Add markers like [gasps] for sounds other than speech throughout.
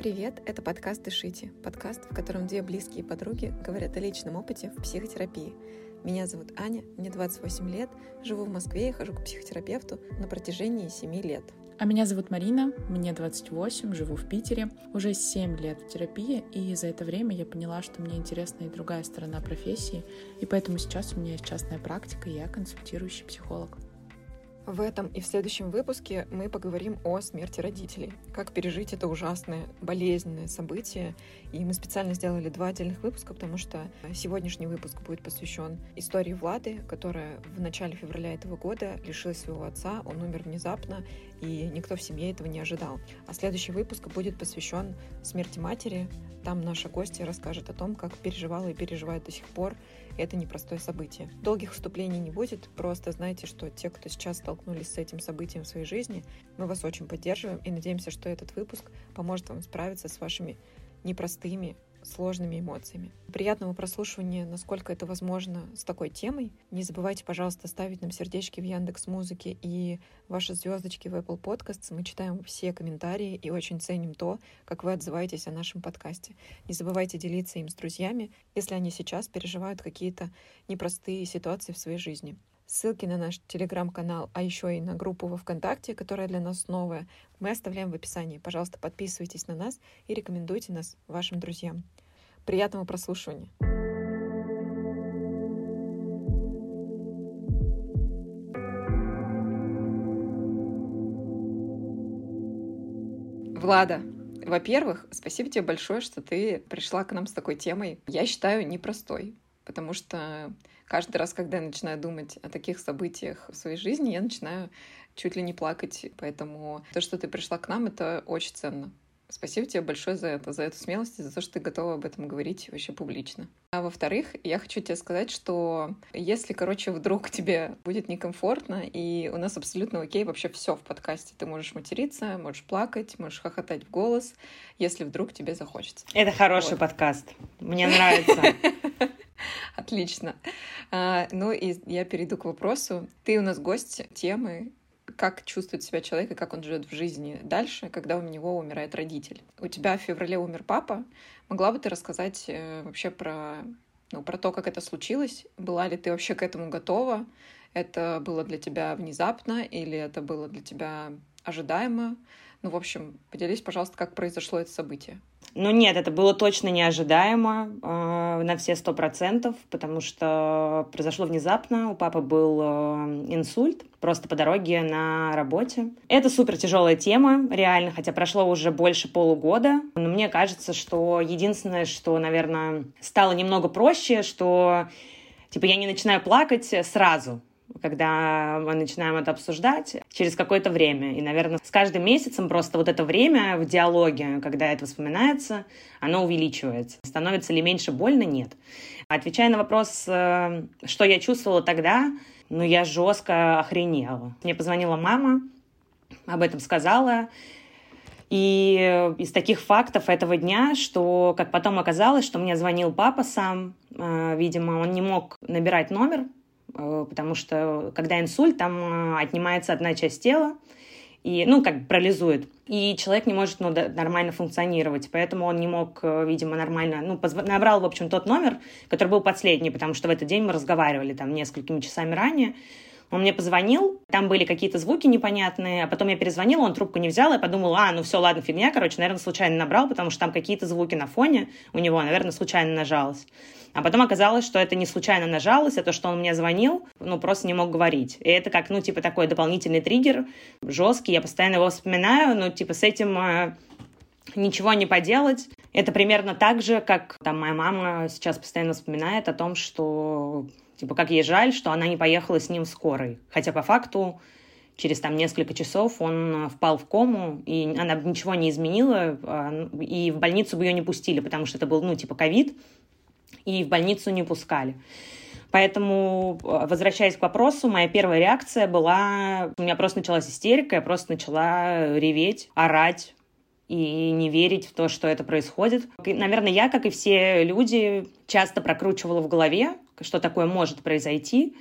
Привет, это подкаст «Дышите», подкаст, в котором две близкие подруги говорят о личном опыте в психотерапии. Меня зовут Аня, мне 28 лет, живу в Москве и хожу к психотерапевту на протяжении 7 лет. А меня зовут Марина, мне 28, живу в Питере, уже 7 лет в терапии, и за это время я поняла, что мне интересна и другая сторона профессии, и поэтому сейчас у меня есть частная практика, и я консультирующий психолог. В этом и в следующем выпуске мы поговорим о смерти родителей, как пережить это ужасное, болезненное событие. И мы специально сделали два отдельных выпуска, потому что сегодняшний выпуск будет посвящен истории Влады, которая в начале февраля этого года лишилась своего отца, он умер внезапно, и никто в семье этого не ожидал. А следующий выпуск будет посвящен смерти матери. Там наша гостья расскажет о том, как переживала и переживает до сих пор это непростое событие. Долгих вступлений не будет, просто знайте, что те, кто сейчас столкнулись с этим событием в своей жизни, мы вас очень поддерживаем и надеемся, что этот выпуск поможет вам справиться с вашими непростыми сложными эмоциями. Приятного прослушивания, насколько это возможно, с такой темой. Не забывайте, пожалуйста, ставить нам сердечки в Яндекс Музыке и ваши звездочки в Apple Podcasts. Мы читаем все комментарии и очень ценим то, как вы отзываетесь о нашем подкасте. Не забывайте делиться им с друзьями, если они сейчас переживают какие-то непростые ситуации в своей жизни. Ссылки на наш телеграм-канал, а еще и на группу во ВКонтакте, которая для нас новая, мы оставляем в описании. Пожалуйста, подписывайтесь на нас и рекомендуйте нас вашим друзьям. Приятного прослушивания! Влада, во-первых, спасибо тебе большое, что ты пришла к нам с такой темой. Я считаю непростой, потому что каждый раз, когда я начинаю думать о таких событиях в своей жизни, я начинаю чуть ли не плакать. Поэтому то, что ты пришла к нам, это очень ценно. Спасибо тебе большое за это, за эту смелость и за то, что ты готова об этом говорить вообще публично. А во-вторых, я хочу тебе сказать, что если, короче, вдруг тебе будет некомфортно, и у нас абсолютно окей вообще все в подкасте, ты можешь материться, можешь плакать, можешь хохотать в голос, если вдруг тебе захочется. Это хороший вот. подкаст. Мне нравится. [laughs] [laughs] Отлично. А, ну и я перейду к вопросу. Ты у нас гость темы как чувствует себя человек и как он живет в жизни дальше, когда у него умирает родитель. У тебя в феврале умер папа. Могла бы ты рассказать э, вообще про, ну, про то, как это случилось? Была ли ты вообще к этому готова? Это было для тебя внезапно или это было для тебя ожидаемо? Ну, в общем, поделись, пожалуйста, как произошло это событие. Ну нет, это было точно неожидаемо э, на все сто процентов, потому что произошло внезапно. У папы был э, инсульт просто по дороге на работе. Это супер тяжелая тема, реально, хотя прошло уже больше полугода. Но мне кажется, что единственное, что, наверное, стало немного проще, что типа я не начинаю плакать сразу когда мы начинаем это обсуждать через какое-то время. И, наверное, с каждым месяцем просто вот это время в диалоге, когда это вспоминается, оно увеличивается. Становится ли меньше больно? Нет. Отвечая на вопрос, э, что я чувствовала тогда, ну, я жестко охренела. Мне позвонила мама, об этом сказала, и из таких фактов этого дня, что, как потом оказалось, что мне звонил папа сам, э, видимо, он не мог набирать номер, потому что когда инсульт, там э, отнимается одна часть тела, и, ну, как парализует. И человек не может ну, нормально функционировать, поэтому он не мог, э, видимо, нормально... Ну, позв... набрал, в общем, тот номер, который был последний, потому что в этот день мы разговаривали там несколькими часами ранее. Он мне позвонил, там были какие-то звуки непонятные, а потом я перезвонила, он трубку не взял, я подумала, а, ну все, ладно, фигня, короче, наверное, случайно набрал, потому что там какие-то звуки на фоне у него, наверное, случайно нажалось. А потом оказалось, что это не случайно нажалось, а то, что он мне звонил, ну, просто не мог говорить. И это как, ну, типа, такой дополнительный триггер, жесткий, я постоянно его вспоминаю, но, типа, с этим э, ничего не поделать. Это примерно так же, как там моя мама сейчас постоянно вспоминает о том, что, типа, как ей жаль, что она не поехала с ним в скорой. Хотя по факту через там несколько часов он впал в кому, и она ничего не изменила, а, и в больницу бы ее не пустили, потому что это был, ну, типа, ковид, и в больницу не пускали. Поэтому, э, возвращаясь к вопросу, моя первая реакция была... У меня просто началась истерика, я просто начала реветь, орать и не верить в то, что это происходит. Наверное, я, как и все люди, часто прокручивала в голове, что такое может произойти.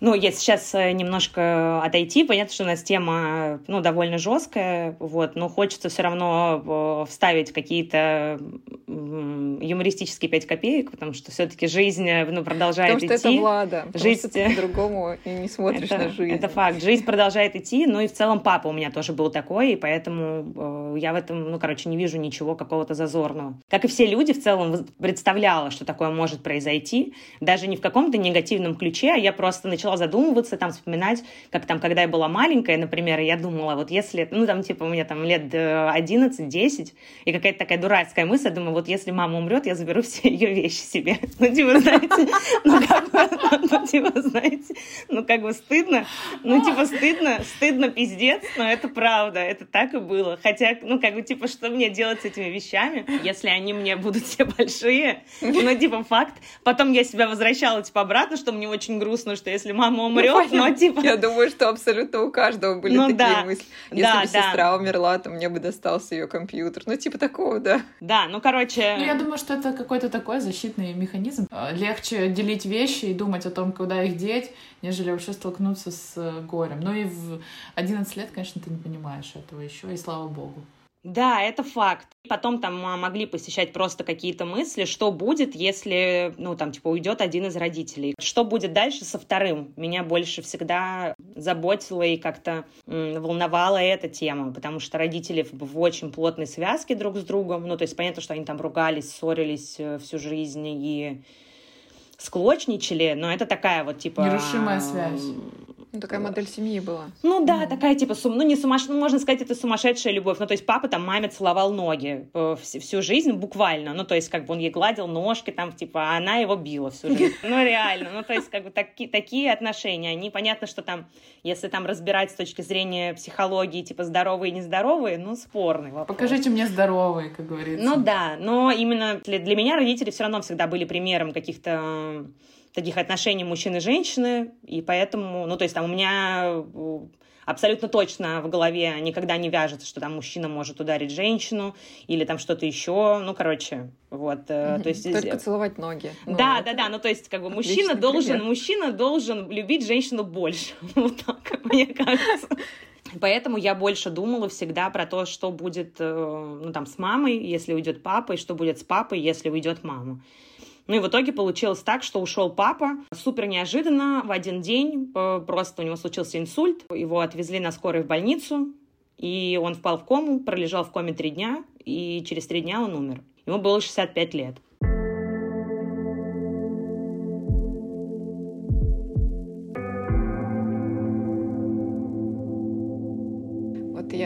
Ну, если сейчас э, немножко отойти, понятно, что у нас тема, ну, довольно жесткая, вот, но хочется все равно э, вставить какие-то юмористические пять копеек, потому что все-таки жизнь, э, ну, продолжает потому идти. Потому что это Влада, жизнь... что по-другому и не смотришь это, на жизнь. Это факт. Жизнь продолжает идти, ну и в целом папа у меня тоже был такой, и поэтому э, я в этом, ну, короче, не вижу ничего какого-то зазорного. Как и все люди, в целом представляла, что такое может произойти, даже не в каком-то негативном ключе, а я просто начала начала задумываться, там, вспоминать, как там, когда я была маленькая, например, я думала, вот если, ну, там, типа, у меня там лет 11-10, и какая-то такая дурацкая мысль, я думаю, вот если мама умрет, я заберу [laughs] все ее вещи себе. Ну, типа, знаете, ну, как бы, ну, типа, знаете, ну, как бы стыдно, ну, типа, стыдно, стыдно пиздец, но это правда, это так и было. Хотя, ну, как бы, типа, что мне делать с этими вещами, если они мне будут все большие? Ну, типа, факт. Потом я себя возвращала, типа, обратно, что мне очень грустно, что если мама умрет, ну, но типа... Я думаю, что абсолютно у каждого были ну, такие да. мысли. Если да, бы да. сестра умерла, то мне бы достался ее компьютер. Ну, типа такого, да. Да, ну, короче... Ну, я думаю, что это какой-то такой защитный механизм. А, легче делить вещи и думать о том, куда их деть, нежели вообще столкнуться с э, горем. Ну и в 11 лет, конечно, ты не понимаешь этого еще, и слава богу. Да, это факт. Потом там могли посещать просто какие-то мысли, что будет, если, ну, там, типа, уйдет один из родителей. Что будет дальше со вторым? Меня больше всегда заботила и как-то волновала эта тема, потому что родители в очень плотной связке друг с другом. Ну, то есть понятно, что они там ругались, ссорились э, всю жизнь и склочничали, но это такая вот, типа... Нерушимая связь. Ну, такая модель семьи была. Ну да, mm такая типа, сум... ну не сумасшедшая, ну, можно сказать, это сумасшедшая любовь. Ну то есть папа там маме целовал ноги э, всю жизнь буквально. Ну то есть как бы он ей гладил ножки там, типа, а она его била всю жизнь. Ну реально, ну то есть как бы таки, такие отношения, они понятно, что там, если там разбирать с точки зрения психологии, типа здоровые и нездоровые, ну спорный вопрос. Покажите мне здоровые, как говорится. Ну да, но именно для, для меня родители все равно всегда были примером каких-то таких отношений мужчины и женщины, и поэтому, ну, то есть там у меня э, абсолютно точно в голове никогда не вяжется, что там мужчина может ударить женщину или там что-то еще, ну, короче, вот. Mm-hmm. То есть только целовать ноги. Ну, да, да, да, ну то есть как бы мужчина должен, пример. мужчина должен любить женщину больше, [laughs] вот так, мне кажется. Поэтому я больше думала всегда про то, что будет, э, ну, там, с мамой, если уйдет папа, и что будет с папой, если уйдет мама. Ну и в итоге получилось так, что ушел папа супер неожиданно в один день. Просто у него случился инсульт. Его отвезли на скорой в больницу. И он впал в кому, пролежал в коме три дня, и через три дня он умер. Ему было 65 лет.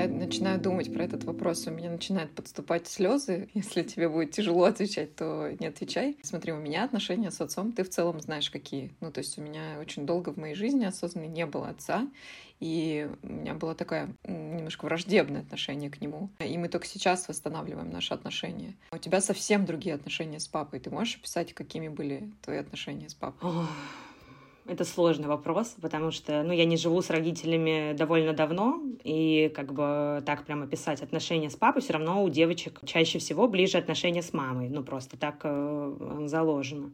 Я начинаю думать про этот вопрос, у меня начинают подступать слезы. [laughs] Если тебе будет тяжело отвечать, то не отвечай. Смотри, у меня отношения с отцом, ты в целом знаешь, какие. Ну, то есть у меня очень долго в моей жизни осознанно не было отца, и у меня было такое немножко враждебное отношение к нему. И мы только сейчас восстанавливаем наши отношения. У тебя совсем другие отношения с папой. Ты можешь описать, какими были твои отношения с папой? Это сложный вопрос, потому что, ну, я не живу с родителями довольно давно, и как бы так прямо писать отношения с папой все равно у девочек чаще всего ближе отношения с мамой, ну, просто так э, заложено.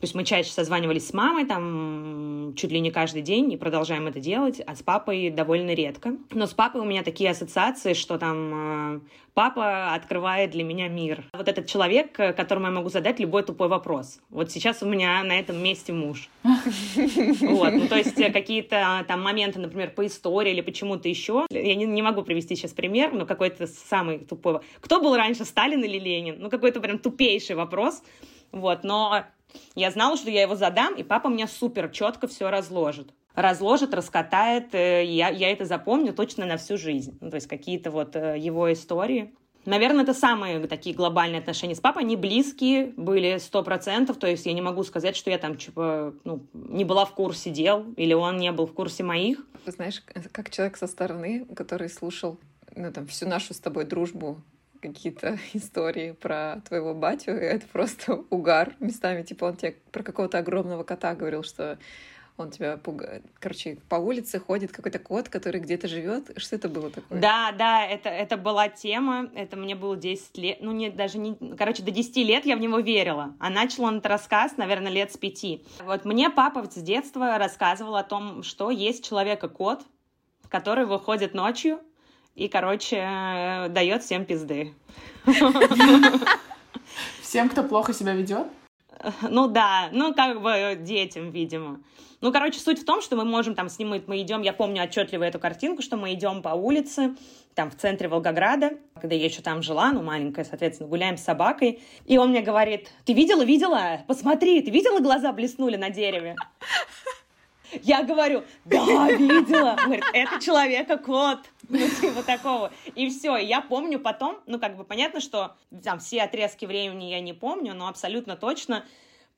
То есть мы чаще созванивались с мамой, там, чуть ли не каждый день, и продолжаем это делать, а с папой довольно редко. Но с папой у меня такие ассоциации, что там э, папа открывает для меня мир. Вот этот человек, которому я могу задать любой тупой вопрос. Вот сейчас у меня на этом месте муж. Вот, ну, то есть какие-то там моменты, например, по истории или почему-то еще. Я не, не могу привести сейчас пример, но какой-то самый тупой. Кто был раньше, Сталин или Ленин? Ну, какой-то прям тупейший вопрос. Вот, но я знала, что я его задам, и папа мне супер четко все разложит. Разложит, раскатает, э, я, я это запомню точно на всю жизнь. Ну, то есть какие-то вот э, его истории. Наверное, это самые такие глобальные отношения с папой. Они близкие были сто процентов. То есть я не могу сказать, что я там типа, ну, не была в курсе дел, или он не был в курсе моих. Знаешь, как человек со стороны, который слушал ну, там, всю нашу с тобой дружбу какие-то [laughs] истории про твоего батю, это просто [laughs] угар местами. Типа он тебе про какого-то огромного кота говорил, что он тебя пугает. Короче, по улице ходит какой-то кот, который где-то живет. Что это было такое? Да, да, это, это была тема, это мне было 10 лет, ну, нет, даже не, короче, до 10 лет я в него верила, а начал он этот рассказ, наверное, лет с пяти. Вот мне папа с детства рассказывал о том, что есть человека-кот, который выходит ночью и, короче, дает всем пизды. Всем, кто плохо себя ведет? Ну да, ну как бы детям, видимо. Ну, короче, суть в том, что мы можем там снимать, мы идем, я помню отчетливо эту картинку, что мы идем по улице, там в центре Волгограда, когда я еще там жила, ну, маленькая, соответственно, гуляем с собакой, и он мне говорит, ты видела, видела? Посмотри, ты видела, глаза блеснули на дереве? Я говорю, да, видела. Он говорит, это человека-кот. Ну, типа такого. И все. Я помню потом, ну, как бы понятно, что там все отрезки времени я не помню, но абсолютно точно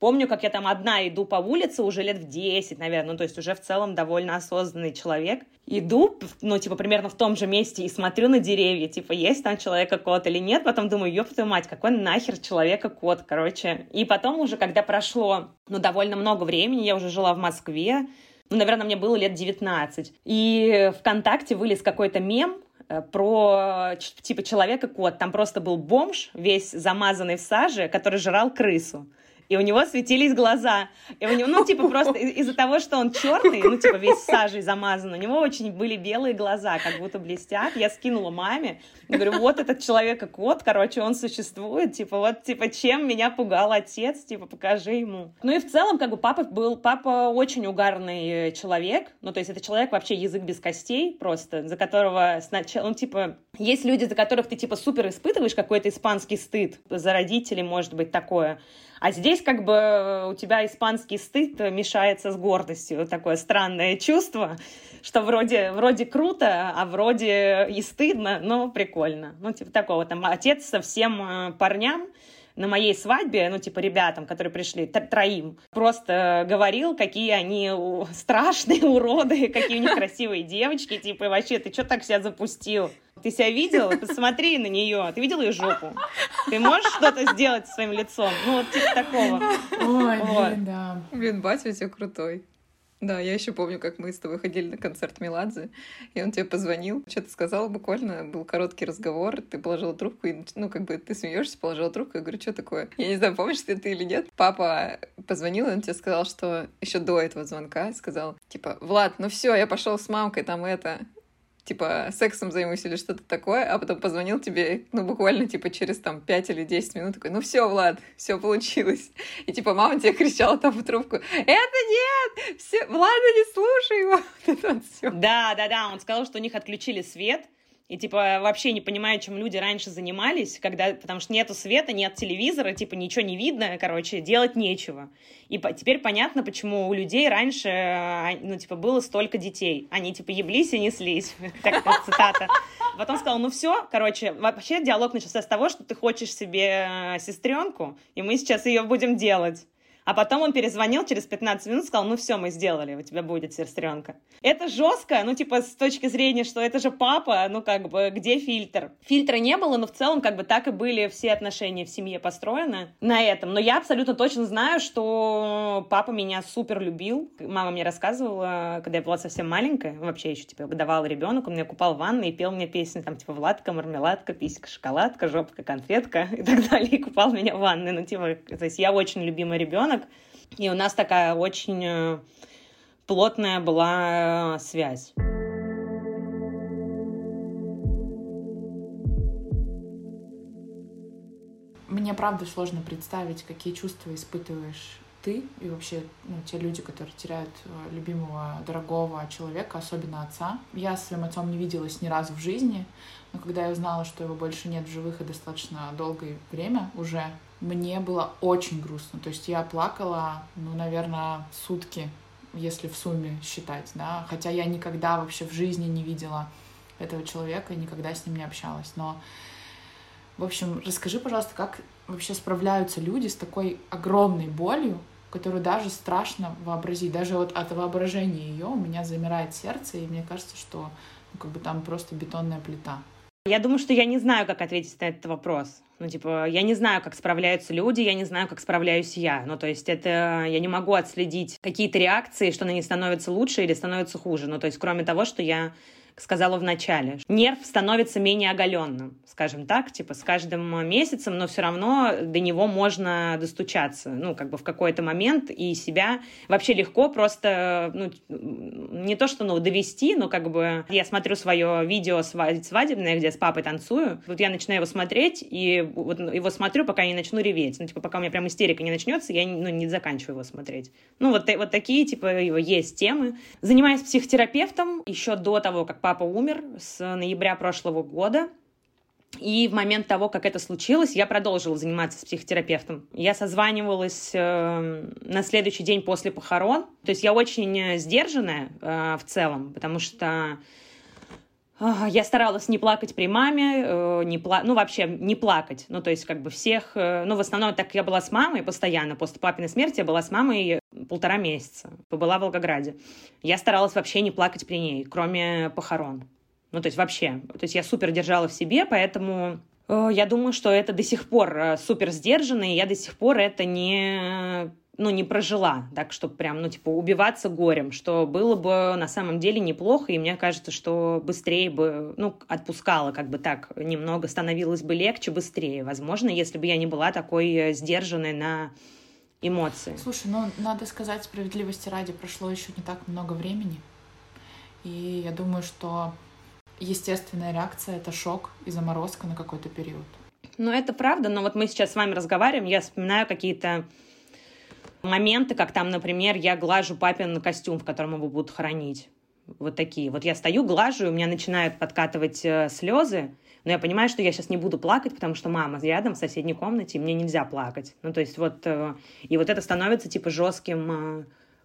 Помню, как я там одна иду по улице уже лет в 10, наверное, ну, то есть уже в целом довольно осознанный человек. Иду, ну, типа, примерно в том же месте и смотрю на деревья, типа, есть там человека-кот или нет, потом думаю, ёб твою мать, какой нахер человека-кот, короче. И потом уже, когда прошло, ну, довольно много времени, я уже жила в Москве, ну, наверное, мне было лет 19, и ВКонтакте вылез какой-то мем, э, про типа человека-кот. Там просто был бомж, весь замазанный в саже, который жрал крысу и у него светились глаза. И у него, ну, типа, просто из-за того, что он черный, ну, типа, весь сажей замазан, у него очень были белые глаза, как будто блестят. Я скинула маме, говорю, вот этот человека-кот, короче, он существует, типа, вот, типа, чем меня пугал отец, типа, покажи ему. Ну, и в целом, как бы, папа был, папа очень угарный человек, ну, то есть это человек вообще язык без костей просто, за которого сначала, ну, типа, есть люди, за которых ты, типа, супер испытываешь какой-то испанский стыд, за родителей, может быть, такое, а здесь как бы э, у тебя испанский стыд мешается с гордостью. Такое странное чувство, что вроде, вроде круто, а вроде и стыдно, но прикольно. Ну, типа такого. Там отец со всем э, парням на моей свадьбе, ну, типа, ребятам, которые пришли, троим, просто говорил, какие они [laughs] страшные уроды, [laughs] какие у них красивые девочки, типа, вообще, ты что так себя запустил? Ты себя видел? Посмотри на нее. Ты видел ее жопу? Ты можешь что-то сделать со своим лицом? Ну, вот типа такого. Ой, вот. блин, да. Блин, батя у тебя крутой. Да, я еще помню, как мы с тобой ходили на концерт Меладзе, и он тебе позвонил, что-то сказал буквально, был короткий разговор, ты положила трубку, и, ну, как бы ты смеешься, положила трубку, я говорю, что такое? Я не знаю, помнишь ты это или нет? Папа позвонил, и он тебе сказал, что еще до этого звонка сказал, типа, Влад, ну все, я пошел с мамкой там это, типа, сексом займусь или что-то такое, а потом позвонил тебе, ну, буквально, типа, через, там, 5 или 10 минут, такой, ну, все, Влад, все получилось. И, типа, мама тебе кричала там в трубку, это нет, все, Влада, не слушай его. [laughs] Да, да, да, он сказал, что у них отключили свет, и, типа, вообще не понимаю, чем люди раньше занимались, когда, потому что нету света, нет телевизора, типа, ничего не видно, короче, делать нечего. И по, теперь понятно, почему у людей раньше, а, ну, типа, было столько детей. Они, типа, еблись и неслись. [laughs] Так, цитата. Потом сказал, ну все, короче, вообще диалог начался с того, что ты хочешь себе э, сестренку, и мы сейчас ее будем делать. А потом он перезвонил через 15 минут, сказал, ну все, мы сделали, у тебя будет сестренка. Это жестко, ну типа с точки зрения, что это же папа, ну как бы где фильтр? Фильтра не было, но в целом как бы так и были все отношения в семье построены на этом. Но я абсолютно точно знаю, что папа меня супер любил. Мама мне рассказывала, когда я была совсем маленькая, вообще еще типа годовалый ребенок, он меня купал в ванной и пел мне песни там типа Владка, мармеладка, писька, шоколадка, жопка, конфетка [laughs] и так далее, и купал меня в ванной. Ну типа, то есть я очень любимый ребенок, ребенок, и у нас такая очень э, плотная была э, связь. Мне правда сложно представить, какие чувства испытываешь ты и вообще ну, те люди, которые теряют э, любимого, дорогого человека, особенно отца. Я с своим отцом не виделась ни разу в жизни, но когда я узнала, что его больше нет в живых и достаточно долгое время уже, мне было очень грустно. То есть я плакала, ну, наверное, сутки, если в сумме считать, да. Хотя я никогда вообще в жизни не видела этого человека и никогда с ним не общалась. Но, в общем, расскажи, пожалуйста, как вообще справляются люди с такой огромной болью, которую даже страшно вообразить. Даже вот от воображения ее у меня замирает сердце, и мне кажется, что ну, как бы там просто бетонная плита. Я думаю, что я не знаю, как ответить на этот вопрос. Ну, типа, я не знаю, как справляются люди, я не знаю, как справляюсь я. Ну, то есть это я не могу отследить какие-то реакции, что они становятся лучше или становятся хуже. Ну, то есть кроме того, что я сказала в начале. Нерв становится менее оголенным, скажем так, типа с каждым месяцем, но все равно до него можно достучаться, ну, как бы в какой-то момент, и себя вообще легко просто, ну, не то что, ну, довести, но как бы я смотрю свое видео свадебное, где с папой танцую, вот я начинаю его смотреть, и вот его смотрю, пока не начну реветь, ну, типа, пока у меня прям истерика не начнется, я ну, не заканчиваю его смотреть. Ну, вот, вот такие, типа, есть темы. Занимаюсь психотерапевтом еще до того, как папа умер с ноября прошлого года. И в момент того, как это случилось, я продолжила заниматься с психотерапевтом. Я созванивалась э, на следующий день после похорон. То есть я очень сдержанная э, в целом, потому что э, я старалась не плакать при маме, э, не пла ну вообще не плакать. Ну то есть как бы всех, э, ну в основном так я была с мамой постоянно. После папиной смерти я была с мамой полтора месяца. Была в Волгограде. Я старалась вообще не плакать при ней, кроме похорон. Ну, то есть вообще. То есть я супер держала в себе, поэтому э, я думаю, что это до сих пор э, супер сдержанно, и я до сих пор это не ну, не прожила, так, чтобы прям, ну, типа, убиваться горем, что было бы на самом деле неплохо, и мне кажется, что быстрее бы, ну, отпускала, как бы так, немного становилось бы легче, быстрее. Возможно, если бы я не была такой э, сдержанной на эмоции. Слушай, ну, надо сказать, справедливости ради, прошло еще не так много времени. И я думаю, что естественная реакция — это шок и заморозка на какой-то период. Ну, это правда, но вот мы сейчас с вами разговариваем, я вспоминаю какие-то моменты, как там, например, я глажу папин костюм, в котором его будут хранить. Вот такие. Вот я стою, глажу, и у меня начинают подкатывать э, слезы, но я понимаю, что я сейчас не буду плакать, потому что мама рядом в соседней комнате, и мне нельзя плакать. Ну, то есть вот... Э, и вот это становится, типа, жестким э,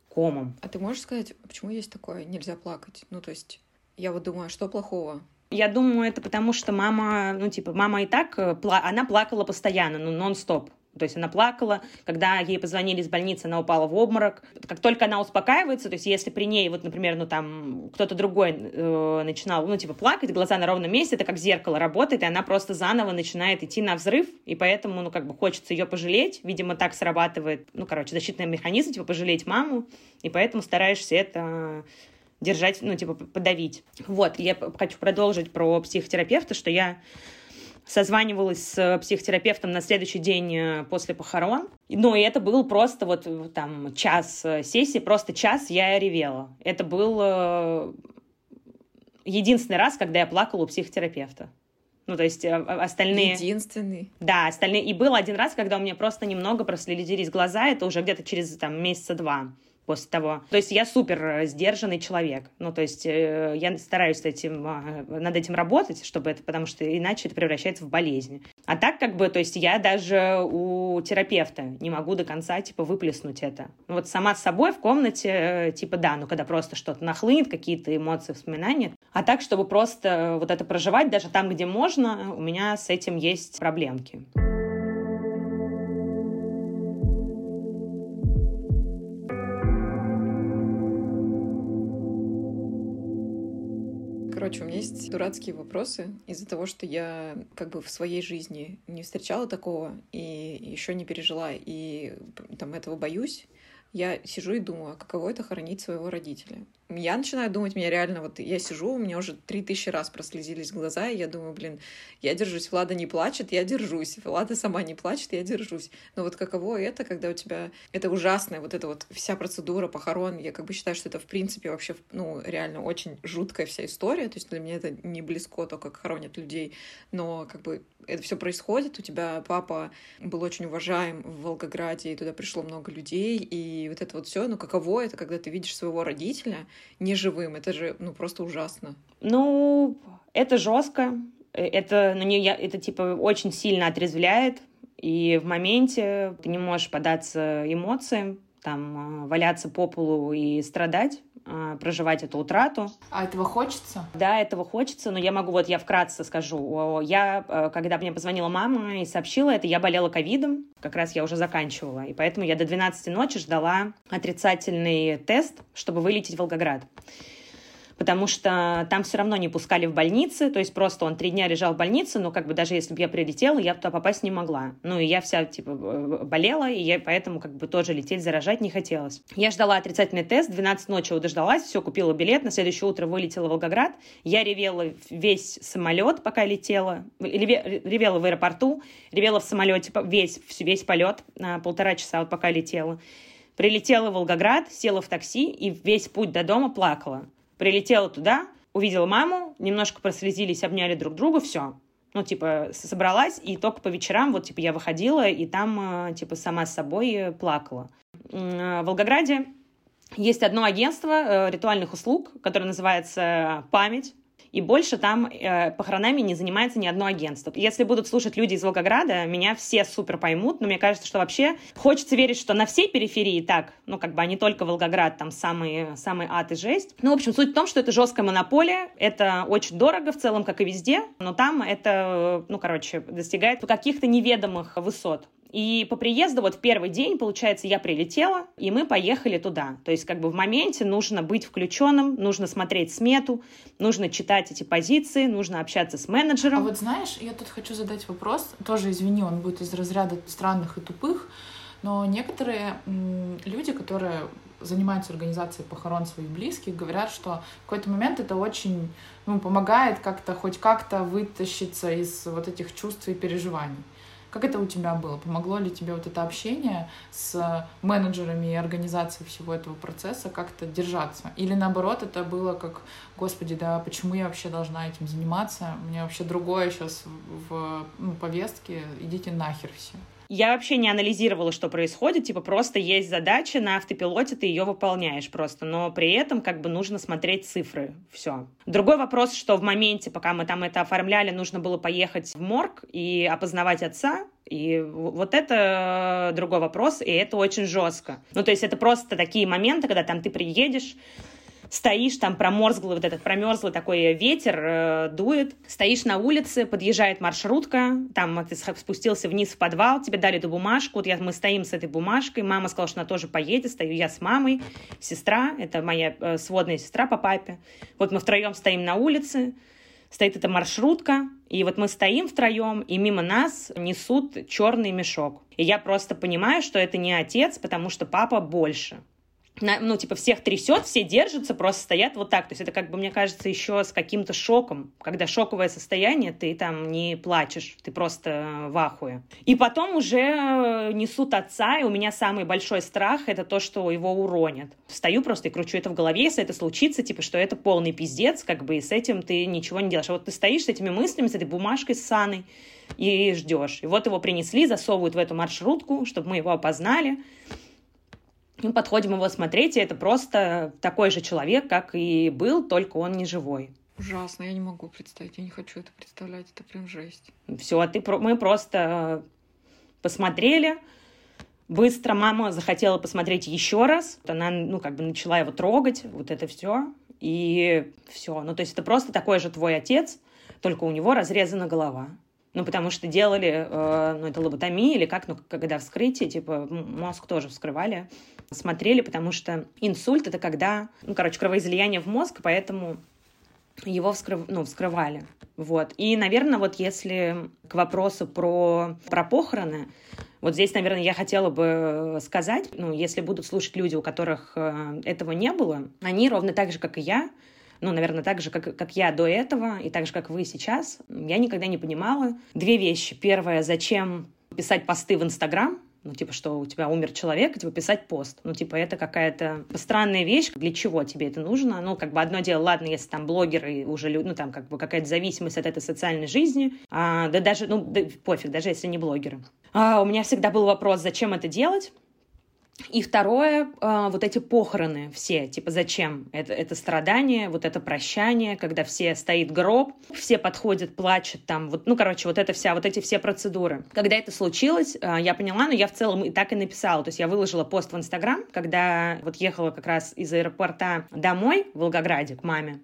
комом. А ты можешь сказать, почему есть такое «нельзя плакать»? Ну, то есть я вот думаю, а что плохого? Я думаю, это потому, что мама, ну, типа, мама и так, она плакала постоянно, ну, нон-стоп. То есть она плакала, когда ей позвонили из больницы, она упала в обморок. Как только она успокаивается, то есть если при ней, вот, например, ну там кто-то другой э, начинал, ну типа плакать, глаза на ровном месте, это как зеркало работает, и она просто заново начинает идти на взрыв, и поэтому, ну как бы хочется ее пожалеть, видимо, так срабатывает, ну короче, защитный механизм, типа пожалеть маму, и поэтому стараешься это держать, ну типа подавить. Вот, я хочу продолжить про психотерапевта, что я созванивалась с психотерапевтом на следующий день э, после похорон. Ну, и это был просто вот э, там час э, сессии, просто час я ревела. Это был единственный раз, когда я плакала у психотерапевта. Ну, то есть остальные... Единственный. Да, остальные... И был один раз, когда у меня просто немного прослезились глаза, это уже где-то через там месяца два после того. То есть я супер сдержанный человек. Ну, то есть э, я стараюсь этим, э, над этим работать, чтобы это, потому что иначе это превращается в болезнь. А так как бы, то есть я даже у терапевта не могу до конца, типа, выплеснуть это. Ну, вот сама с собой в комнате, э, типа, да, ну, когда просто что-то нахлынет, какие-то эмоции, воспоминания. А так, чтобы просто вот это проживать, даже там, где можно, у меня с этим есть проблемки. Короче, у меня есть дурацкие вопросы из-за того, что я как бы в своей жизни не встречала такого и еще не пережила, и там этого боюсь. Я сижу и думаю, а каково это хоронить своего родителя? я начинаю думать, меня реально, вот я сижу, у меня уже три тысячи раз прослезились глаза, и я думаю, блин, я держусь, Влада не плачет, я держусь, Влада сама не плачет, я держусь. Но вот каково это, когда у тебя это ужасная вот эта вот вся процедура похорон, я как бы считаю, что это в принципе вообще, ну, реально очень жуткая вся история, то есть для меня это не близко то, как хоронят людей, но как бы это все происходит, у тебя папа был очень уважаем в Волгограде, и туда пришло много людей, и вот это вот все, ну каково это, когда ты видишь своего родителя, неживым. Это же, ну, просто ужасно. Ну, это жестко. Это, ну, не, я, это, типа, очень сильно отрезвляет. И в моменте ты не можешь податься эмоциям, там, а, валяться по полу и страдать. А, проживать эту утрату. А этого хочется? Да, этого хочется, но я могу, вот я вкратце скажу. Я, э, когда мне позвонила мама и сообщила это, я болела ковидом, как раз я уже заканчивала, и поэтому я до 12 ночи ждала отрицательный тест, чтобы вылететь в Волгоград. Потому что там все равно не пускали в больницы, то есть просто он три дня лежал в больнице, но как бы даже если бы я прилетела, я туда попасть не могла. Ну и я вся типа болела, и я поэтому как бы тоже лететь, заражать не хотелось. Я ждала отрицательный тест, 12 ночи дождалась, все, купила билет, на следующее утро вылетела в Волгоград, я ревела весь самолет, пока летела, ревела в аэропорту, ревела в самолете весь, весь полет, полтора часа вот пока летела. Прилетела в Волгоград, села в такси и весь путь до дома плакала. Прилетела туда, увидела маму, немножко прослезились, обняли друг друга, все. Ну, типа, собралась, и только по вечерам, вот, типа, я выходила, и там, э, типа, сама с собой плакала. В Волгограде есть одно агентство э, ритуальных услуг, которое называется «Память» и больше там э, похоронами не занимается ни одно агентство. Если будут слушать люди из Волгограда, меня все супер поймут, но мне кажется, что вообще хочется верить, что на всей периферии так, ну, как бы, а не только Волгоград, там самый, самый ад и жесть. Ну, в общем, суть в том, что это жесткая монополия, это очень дорого в целом, как и везде, но там это, ну, короче, достигает каких-то неведомых высот. И по приезду, вот в первый день, получается, я прилетела, и мы поехали туда. То есть как бы в моменте нужно быть включенным, нужно смотреть смету, нужно читать эти позиции, нужно общаться с менеджером. А вот знаешь, я тут хочу задать вопрос, тоже извини, он будет из разряда странных и тупых, но некоторые люди, которые занимаются организацией похорон своих близких, говорят, что в какой-то момент это очень ну, помогает как-то хоть как-то вытащиться из вот этих чувств и переживаний. Как это у тебя было? Помогло ли тебе вот это общение с менеджерами и организацией всего этого процесса как-то держаться? Или наоборот, это было как, господи, да, почему я вообще должна этим заниматься? У меня вообще другое сейчас в ну, повестке, идите нахер все. Я вообще не анализировала, что происходит, типа просто есть задача на автопилоте, ты ее выполняешь просто, но при этом как бы нужно смотреть цифры, все. Другой вопрос, что в моменте, пока мы там это оформляли, нужно было поехать в морг и опознавать отца, и вот это другой вопрос, и это очень жестко. Ну, то есть это просто такие моменты, когда там ты приедешь, стоишь, там промерзлый, вот этот промерзлый такой ветер э, дует, стоишь на улице, подъезжает маршрутка, там ты спустился вниз в подвал, тебе дали эту бумажку, вот я, мы стоим с этой бумажкой, мама сказала, что она тоже поедет, стою я с мамой, сестра, это моя э, сводная сестра по папе, вот мы втроем стоим на улице, стоит эта маршрутка, и вот мы стоим втроем, и мимо нас несут черный мешок. И я просто понимаю, что это не отец, потому что папа больше на, ну, типа, всех трясет, все держатся, просто стоят вот так. То есть это, как бы, мне кажется, еще с каким-то шоком. Когда шоковое состояние, ты там не плачешь, ты просто в ахуе. И потом уже несут отца, и у меня самый большой страх — это то, что его уронят. Стою просто и кручу это в голове, если это случится, типа, что это полный пиздец, как бы, и с этим ты ничего не делаешь. А вот ты стоишь с этими мыслями, с этой бумажкой с Саной, и ждешь. И вот его принесли, засовывают в эту маршрутку, чтобы мы его опознали. Мы подходим его смотреть, и это просто такой же человек, как и был, только он не живой. Ужасно, я не могу представить, я не хочу это представлять, это прям жесть. Все, а ты, мы просто посмотрели, быстро мама захотела посмотреть еще раз, она, ну, как бы начала его трогать, вот это все, и все. Ну, то есть это просто такой же твой отец, только у него разрезана голова. Ну, потому что делали, э, ну, это лоботомия или как, ну, когда вскрытие, типа, мозг тоже вскрывали, смотрели, потому что инсульт — это когда, ну, короче, кровоизлияние в мозг, поэтому его вскрыв, ну, вскрывали. Вот. И, наверное, вот если к вопросу про, про похороны, вот здесь, наверное, я хотела бы сказать, ну, если будут слушать люди, у которых э, этого не было, они ровно так же, как и я, ну, наверное, так же, как, как я до этого, и так же, как вы сейчас, я никогда не понимала две вещи. Первое, зачем писать посты в Инстаграм, ну, типа, что у тебя умер человек, типа, писать пост. Ну, типа, это какая-то странная вещь. Для чего тебе это нужно? Ну, как бы одно дело, ладно, если там блогеры уже, ну, там, как бы какая-то зависимость от этой социальной жизни. А, да даже, ну, да, пофиг, даже если не блогеры. А, у меня всегда был вопрос, зачем это делать? И второе, э, вот эти похороны все, типа зачем? Это, это страдание, вот это прощание, когда все стоит гроб, все подходят, плачут там, вот, ну, короче, вот это вся, вот эти все процедуры. Когда это случилось, э, я поняла, но я в целом и так и написала, то есть я выложила пост в Инстаграм, когда вот ехала как раз из аэропорта домой в Волгограде к маме,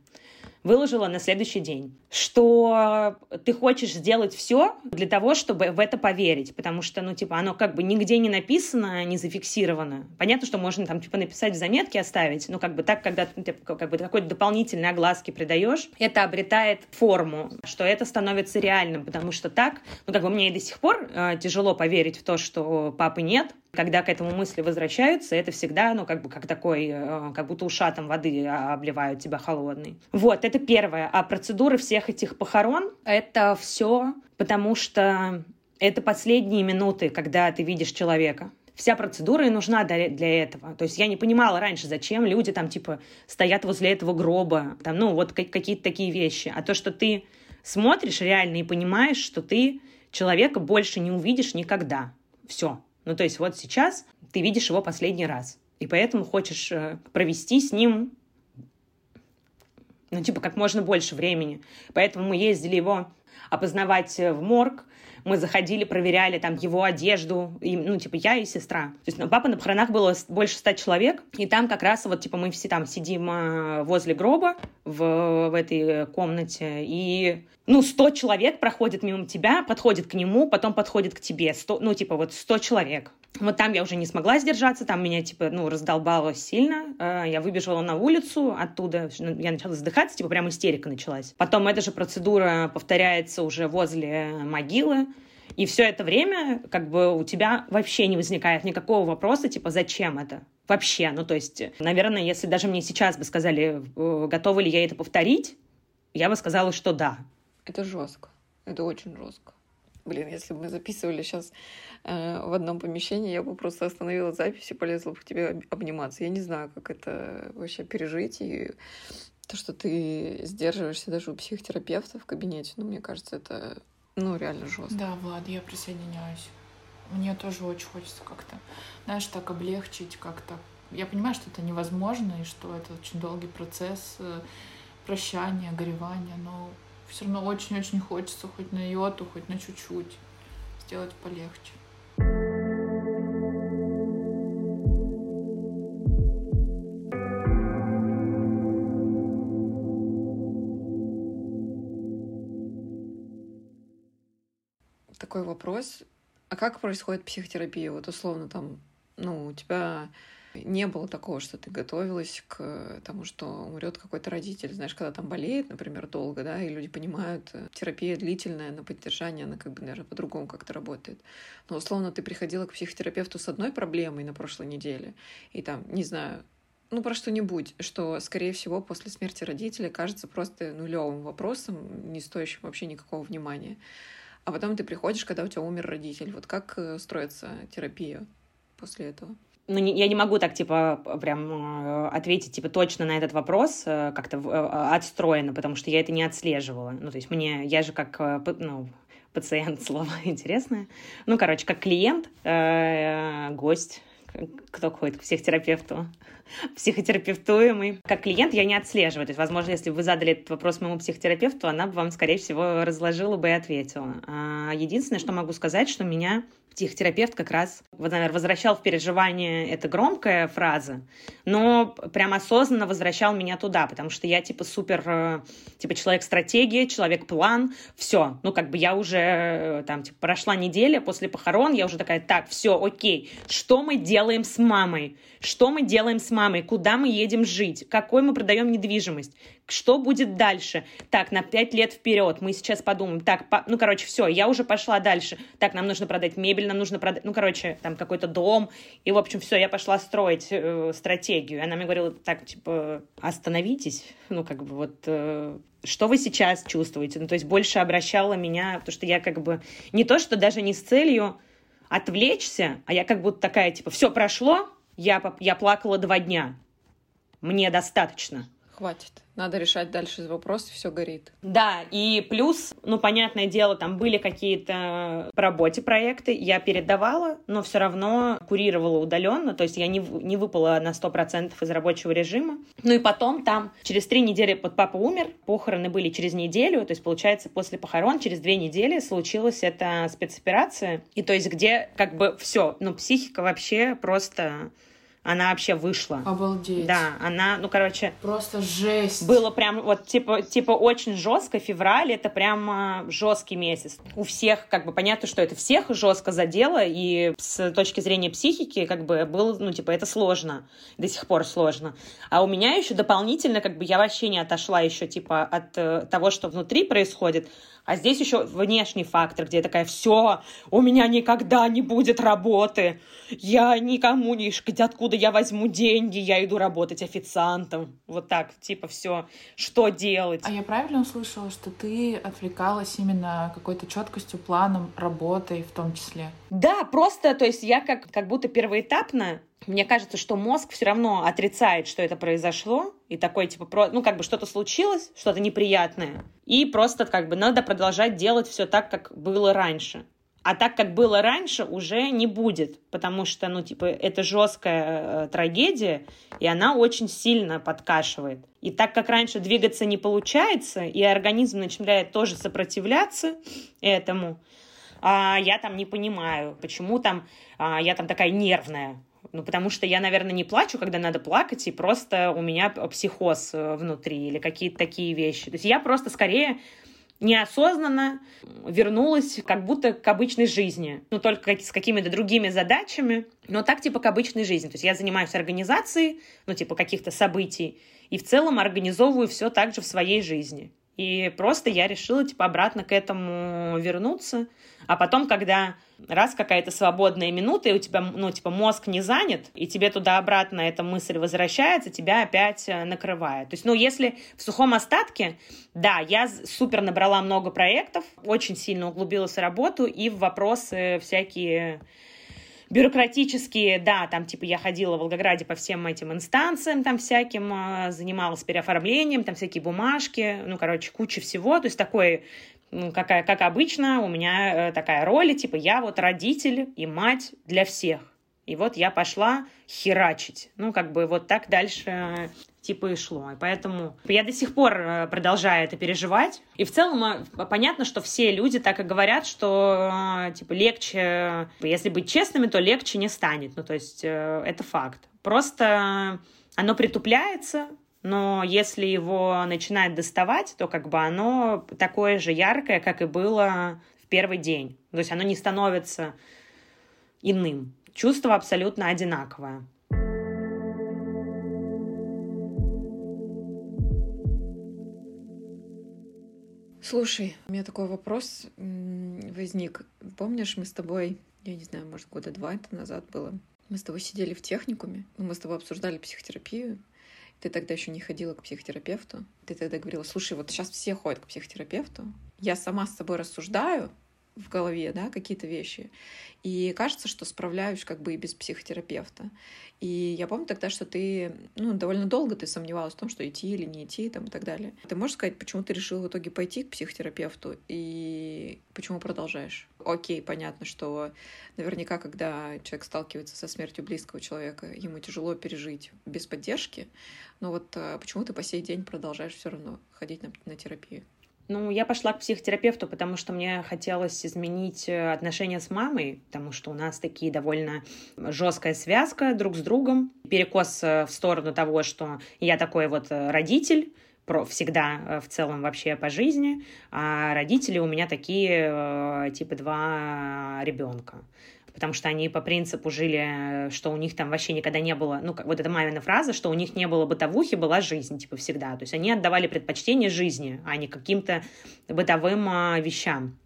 выложила на следующий день, что ты хочешь сделать все для того, чтобы в это поверить, потому что, ну, типа, оно как бы нигде не написано, не зафиксировано. Понятно, что можно там, типа, написать в заметке, оставить, но как бы так, когда ты типа, как бы какой-то дополнительной огласки придаешь, это обретает форму, что это становится реальным, потому что так, ну, как бы мне и до сих пор э, тяжело поверить в то, что папы нет, когда к этому мысли возвращаются, это всегда, ну, как бы, как такой, э, как будто ушатом воды обливают тебя холодной. Вот, это первое. А процедуры всех этих похорон, это все потому что это последние минуты, когда ты видишь человека. Вся процедура и нужна для этого. То есть я не понимала раньше, зачем люди там, типа, стоят возле этого гроба, там, ну, вот какие-то такие вещи. А то, что ты смотришь реально и понимаешь, что ты человека больше не увидишь никогда. Все. Ну, то есть вот сейчас ты видишь его последний раз, и поэтому хочешь э, провести с ним, ну, типа, как можно больше времени. Поэтому мы ездили его опознавать э, в морг, мы заходили, проверяли там его одежду, и, ну, типа, я и сестра. То есть, ну, папа на похоронах было больше ста человек, и там как раз вот, типа, мы все там сидим э, возле гроба в, в этой комнате, и, ну, сто человек проходит мимо тебя, подходит к нему, потом подходит к тебе, 100, ну, типа, вот сто человек. Вот там я уже не смогла сдержаться, там меня, типа, ну, раздолбало сильно. Э, я выбежала на улицу оттуда, я начала задыхаться, типа, прям истерика началась. Потом эта же процедура повторяется уже возле могилы. И все это время, как бы, у тебя вообще не возникает никакого вопроса, типа, зачем это? Вообще, ну, то есть, наверное, если даже мне сейчас бы сказали, э, готова ли я это повторить, я бы сказала, что да. Это жестко. Это очень жестко. Блин, если бы мы записывали сейчас э, в одном помещении, я бы просто остановила запись и полезла бы к тебе обниматься. Я не знаю, как это вообще пережить. И то, что ты сдерживаешься даже у психотерапевта в кабинете, ну, мне кажется, это, ну, реально жестко. Да, Влад, я присоединяюсь. Мне тоже очень хочется как-то, знаешь, так облегчить как-то. Я понимаю, что это невозможно, и что это очень долгий процесс э, прощания, горевания, но все равно очень-очень хочется хоть на йоту, хоть на чуть-чуть сделать полегче. Такой вопрос. А как происходит психотерапия? Вот условно там, ну, у тебя не было такого, что ты готовилась к тому, что умрет какой-то родитель. Знаешь, когда там болеет, например, долго, да, и люди понимают, э, терапия длительная на поддержание, она как бы, наверное, по-другому как-то работает. Но, условно, ты приходила к психотерапевту с одной проблемой на прошлой неделе, и там, не знаю, ну, про что-нибудь, что, скорее всего, после смерти родителя кажется просто нулевым вопросом, не стоящим вообще никакого внимания. А потом ты приходишь, когда у тебя умер родитель. Вот как э, строится терапия после этого? Ну, не, я не могу так, типа, прям э, ответить, типа, точно на этот вопрос э, как-то э, отстроено, потому что я это не отслеживала. Ну, то есть мне, я же как, ну, пациент, [laughs] слово интересное. Ну, короче, как клиент, гость, кто ходит к психотерапевту, [laughs] психотерапевтуемый. Как клиент я не отслеживаю. То есть, возможно, если бы вы задали этот вопрос моему психотерапевту, она бы вам, скорее всего, разложила бы и ответила. А единственное, что могу сказать, что меня психотерапевт как раз, наверное, возвращал в переживание, это громкая фраза, но прям осознанно возвращал меня туда, потому что я типа супер, э, типа человек-стратегия, человек-план, все, ну как бы я уже э, там типа прошла неделя после похорон, я уже такая, так, все, окей, что мы делаем с мамой? Что мы делаем с мамой? Куда мы едем жить? Какой мы продаем недвижимость? Что будет дальше? Так, на пять лет вперед мы сейчас подумаем. Так, по... ну, короче, все, я уже пошла дальше. Так, нам нужно продать мебель, нам нужно продать, ну, короче, там какой-то дом. И, в общем, все, я пошла строить э, стратегию. Она мне говорила, так, типа, остановитесь. Ну, как бы вот э, что вы сейчас чувствуете? Ну, то есть больше обращала меня, потому что я как бы не то, что даже не с целью отвлечься, а я как будто такая, типа, все прошло, я, я плакала два дня. Мне достаточно. Хватит. Надо решать дальше вопрос, все горит. Да, и плюс, ну, понятное дело, там были какие-то по работе проекты, я передавала, но все равно курировала удаленно, то есть я не, не выпала на 100% из рабочего режима. Ну и потом там через три недели под папа умер, похороны были через неделю, то есть, получается, после похорон через две недели случилась эта спецоперация, и то есть где как бы все, ну, психика вообще просто она вообще вышла. Обалдеть. Да, она, ну, короче... Просто жесть. Было прям вот, типа, типа очень жестко. Февраль — это прям жесткий месяц. У всех, как бы, понятно, что это всех жестко задело, и с точки зрения психики, как бы, было, ну, типа, это сложно. До сих пор сложно. А у меня еще дополнительно, как бы, я вообще не отошла еще, типа, от э, того, что внутри происходит, а здесь еще внешний фактор, где я такая, все, у меня никогда не будет работы. Я никому не... Откуда я возьму деньги? Я иду работать официантом. Вот так, типа, все. Что делать? А я правильно услышала, что ты отвлекалась именно какой-то четкостью, планом, работой в том числе? Да, просто, то есть я как, как будто первоэтапно мне кажется, что мозг все равно отрицает, что это произошло, и такой, типа, про, ну, как бы что-то случилось, что-то неприятное, и просто, как бы, надо продолжать делать все так, как было раньше. А так, как было раньше, уже не будет, потому что, ну, типа, это жесткая э, трагедия, и она очень сильно подкашивает. И так как раньше двигаться не получается, и организм начинает тоже сопротивляться этому, а я там не понимаю, почему там а, я там такая нервная, ну, потому что я, наверное, не плачу, когда надо плакать, и просто у меня психоз э, внутри или какие-то такие вещи. То есть я просто скорее неосознанно вернулась как будто к обычной жизни. Ну, только с какими-то другими задачами, но так типа к обычной жизни. То есть я занимаюсь организацией, ну, типа каких-то событий, и в целом организовываю все так же в своей жизни. И просто я решила, типа, обратно к этому вернуться. А потом, когда раз какая-то свободная минута, и у тебя, ну, типа, мозг не занят, и тебе туда-обратно эта мысль возвращается, тебя опять э, накрывает. То есть, ну, если в сухом остатке, да, я супер набрала много проектов, очень сильно углубилась в работу и в вопросы всякие бюрократические, да, там, типа, я ходила в Волгограде по всем этим инстанциям, там, всяким, э, занималась переоформлением, там, всякие бумажки, ну, короче, куча всего, то есть такой ну, какая, как обычно, у меня э, такая роль, типа, я вот родитель и мать для всех. И вот я пошла херачить. Ну, как бы вот так дальше типа и шло. И поэтому я до сих пор э, продолжаю это переживать. И в целом э, понятно, что все люди так и говорят, что типа легче, если быть честными, то легче не станет. Ну, то есть это факт. Просто оно притупляется, но если его начинает доставать, то как бы оно такое же яркое, как и было в первый день. То есть оно не становится иным. Чувство абсолютно одинаковое. Слушай, у меня такой вопрос возник. Помнишь, мы с тобой, я не знаю, может, года два это назад было, мы с тобой сидели в техникуме, мы с тобой обсуждали психотерапию, ты тогда еще не ходила к психотерапевту. Ты тогда говорила, слушай, вот сейчас все ходят к психотерапевту. Я сама с собой рассуждаю, в голове, да, какие-то вещи. И кажется, что справляюсь как бы и без психотерапевта. И я помню тогда, что ты, ну, довольно долго ты сомневалась в том, что идти или не идти, там, и так далее. Ты можешь сказать, почему ты решил в итоге пойти к психотерапевту и почему продолжаешь? Окей, понятно, что наверняка, когда человек сталкивается со смертью близкого человека, ему тяжело пережить без поддержки, но вот а, почему ты по сей день продолжаешь все равно ходить на, на терапию? Ну, я пошла к психотерапевту, потому что мне хотелось изменить э, отношения с мамой, потому что у нас такие довольно жесткая связка друг с другом. Перекос э, в сторону того, что я такой вот э, родитель, всегда в целом вообще по жизни, а родители у меня такие типа два ребенка потому что они по принципу жили, что у них там вообще никогда не было, ну, как вот эта мамина фраза, что у них не было бытовухи, была жизнь, типа, всегда. То есть они отдавали предпочтение жизни, а не каким-то бытовым а, вещам.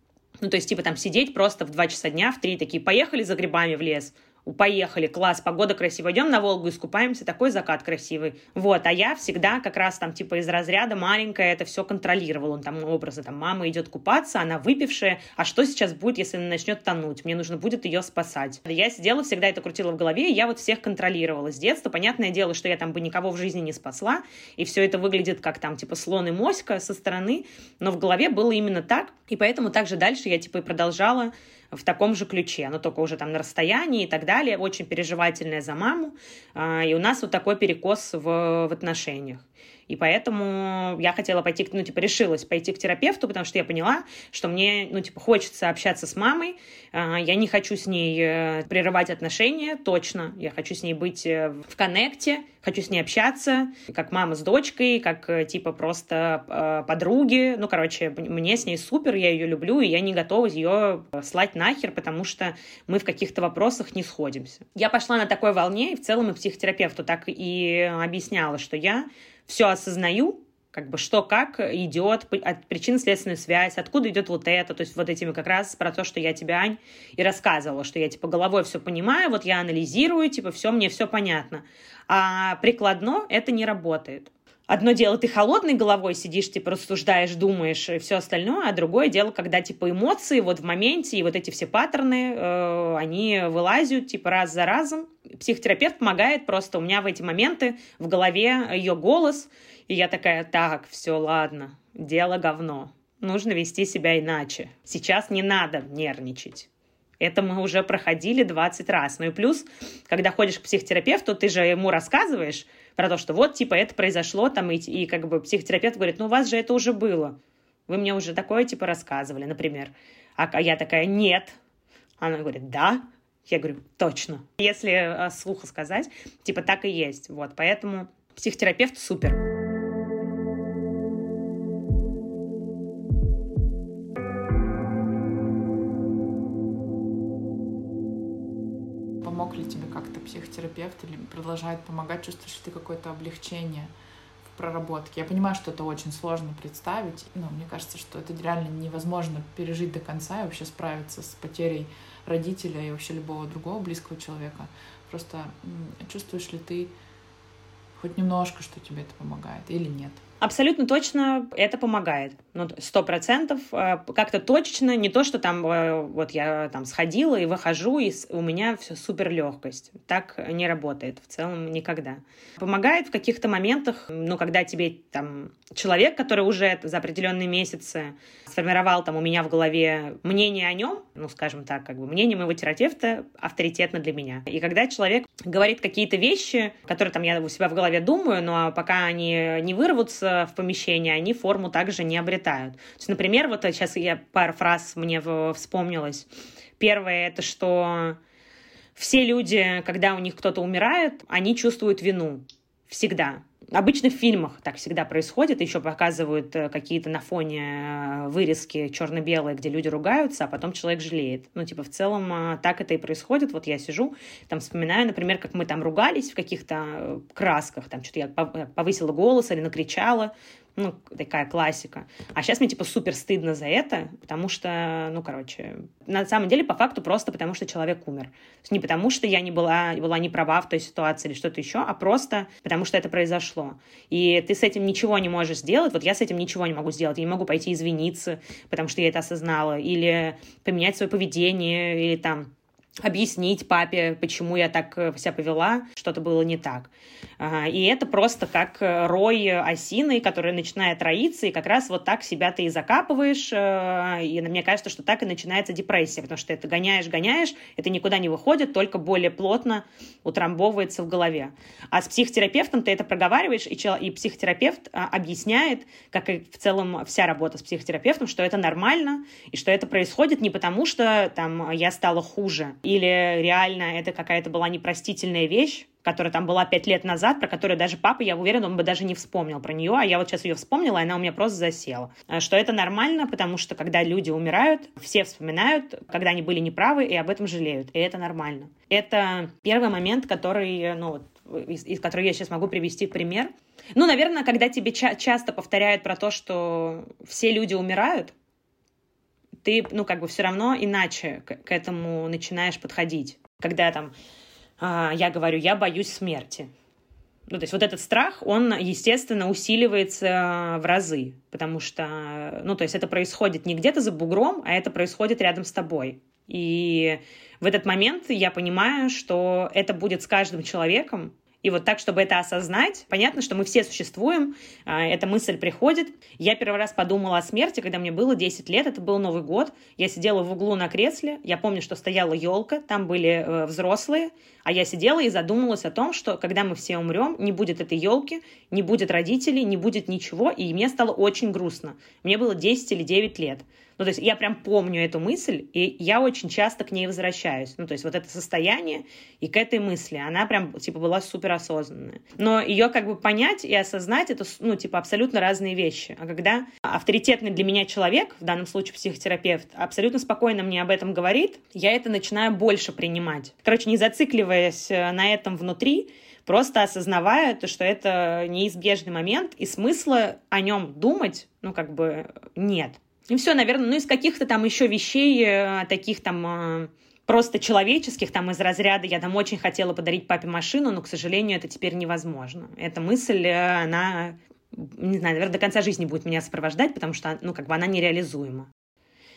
Ну, то есть, типа, там сидеть просто в два часа дня, в три такие, поехали за грибами в лес, поехали, класс, погода красивая, идем на Волгу, искупаемся, такой закат красивый. Вот, а я всегда как раз там типа из разряда маленькая это все контролировала, он там образы, там мама идет купаться, она выпившая, а что сейчас будет, если она начнет тонуть? Мне нужно будет ее спасать. Я сидела, всегда это крутила в голове, и я вот всех контролировала с детства. Понятное дело, что я там бы никого в жизни не спасла, и все это выглядит как там типа слон и моська со стороны, но в голове было именно так, и поэтому также дальше я типа и продолжала в таком же ключе, но только уже там на расстоянии и так далее, очень переживательная за маму, а, и у нас вот такой перекос в, в отношениях. И поэтому я хотела пойти, ну, типа, решилась пойти к терапевту, потому что я поняла, что мне, ну, типа, хочется общаться с мамой, а, я не хочу с ней э, прерывать отношения, точно, я хочу с ней быть э, в коннекте, хочу с ней общаться, как мама с дочкой, как, э, типа, просто подруги, ну, короче, мне с ней супер, я ее люблю, и я не готова ее слать нахер, потому что мы в каких-то вопросах не сходимся. Я пошла на такой волне, и в целом и психотерапевту так и объясняла, что я все осознаю, как бы что как идет, от причинно-следственную связь, откуда идет вот это, то есть вот этими как раз про то, что я тебе, Ань, и рассказывала, что я типа головой все понимаю, вот я анализирую, типа все, мне все понятно. А прикладно это не работает. Одно дело, ты холодной головой сидишь, типа, рассуждаешь, думаешь и все остальное, а другое дело, когда, типа, эмоции вот в моменте и вот эти все паттерны, э, они вылазят, типа, раз за разом. Психотерапевт помогает просто, у меня в эти моменты в голове ее голос, и я такая, так, все, ладно, дело говно, нужно вести себя иначе. Сейчас не надо нервничать. Это мы уже проходили 20 раз. Ну и плюс, когда ходишь к психотерапевту, ты же ему рассказываешь, про то, что вот, типа, это произошло, там, и, и как бы психотерапевт говорит, ну, у вас же это уже было. Вы мне уже такое, типа, рассказывали, например. А, а я такая, нет. Она говорит, да. Я говорю, точно. Если а, слухо сказать, типа, так и есть. Вот, поэтому психотерапевт супер. Психотерапевт или продолжает помогать, чувствуешь ли ты какое-то облегчение в проработке. Я понимаю, что это очень сложно представить, но мне кажется, что это реально невозможно пережить до конца и вообще справиться с потерей родителя и вообще любого другого близкого человека. Просто чувствуешь ли ты хоть немножко, что тебе это помогает или нет? Абсолютно точно это помогает. Ну, сто процентов. Э, как-то точечно, не то, что там э, вот я там сходила и выхожу, и у меня все супер легкость. Так не работает в целом никогда. Помогает в каких-то моментах, ну, когда тебе там человек, который уже за определенные месяцы сформировал там у меня в голове мнение о нем, ну, скажем так, как бы мнение моего терапевта авторитетно для меня. И когда человек говорит какие-то вещи, которые там я у себя в голове думаю, но пока они не вырвутся в помещение, они форму также не обретают. То есть, например, вот сейчас я пару фраз мне вспомнилась. Первое — это что все люди, когда у них кто-то умирает, они чувствуют вину. Всегда. Обычно в фильмах так всегда происходит, еще показывают э, какие-то на фоне э, вырезки черно-белые, где люди ругаются, а потом человек жалеет. Ну, типа, в целом э, так это и происходит. Вот я сижу, там вспоминаю, например, как мы там ругались в каких-то красках, там что-то я повысила голос или накричала, ну, такая классика. А сейчас мне, типа, супер стыдно за это, потому что, ну, короче, на самом деле, по факту, просто потому что человек умер. Не потому что я не была, была не права в той ситуации или что-то еще, а просто потому что это произошло. И ты с этим ничего не можешь сделать. Вот я с этим ничего не могу сделать. Я не могу пойти извиниться, потому что я это осознала, или поменять свое поведение, или там объяснить папе, почему я так э, себя повела, что-то было не так. И это просто как э, рой осиной, который начинает роиться, и как раз вот так себя ты и закапываешь, э, и мне кажется, что так и начинается депрессия, потому что это гоняешь, гоняешь, это никуда не выходит, только более плотно утрамбовывается в голове. А с психотерапевтом ты это проговариваешь, и, и психотерапевт а, объясняет, как и в целом вся работа с психотерапевтом, что это нормально, и что это происходит не потому, что там я стала хуже, или реально это какая-то была непростительная вещь, которая там была пять лет назад, про которую даже папа, я уверена, он бы даже не вспомнил про нее, а я вот сейчас ее вспомнила, и она у меня просто засела. А что это нормально, потому что когда люди умирают, все вспоминают, когда они были неправы, и об этом жалеют, и это нормально. Это первый момент, который, ну, из, из которого я сейчас могу привести пример. Ну, наверное, когда тебе ча- часто повторяют про то, что все люди умирают, ты, ну, как бы все равно иначе к, к этому начинаешь подходить. Когда там э, я говорю, я боюсь смерти. Ну, то есть вот этот страх, он, естественно, усиливается в разы, потому что, ну, то есть это происходит не где-то за бугром, а это происходит рядом с тобой. И в этот момент я понимаю, что это будет с каждым человеком, И вот так, чтобы это осознать, понятно, что мы все существуем, а, эта мысль приходит. Я первый раз подумала о смерти, когда мне было 10 лет, это был Новый год. Я сидела в углу на кресле, я помню, что стояла елка, там были э, взрослые, а я сидела и задумалась о том, что когда мы все умрем, не будет этой елки, не будет родителей, не будет ничего, и мне стало очень грустно. Мне было 10 или 9 лет. Ну, то есть я прям помню эту мысль, и я очень часто к ней возвращаюсь. Ну, то есть вот это состояние и к этой мысли, она прям, типа, была супер осознанная. Но ее как бы понять и осознать, это, ну, типа, абсолютно разные вещи. А когда авторитетный для меня человек, в данном случае психотерапевт, абсолютно спокойно мне об этом говорит, я это начинаю больше принимать. Короче, не зацикливаясь э, на этом внутри, просто осознавая то, что это неизбежный момент, и смысла о нем думать, ну, как бы нет. И все, наверное, ну из каких-то там еще вещей, э, таких там э, просто человеческих, там из разряда я там очень хотела подарить папе машину, но, к сожалению, это теперь невозможно. Эта мысль, она, не знаю, наверное, до конца жизни будет меня сопровождать, потому что, ну, как бы она нереализуема.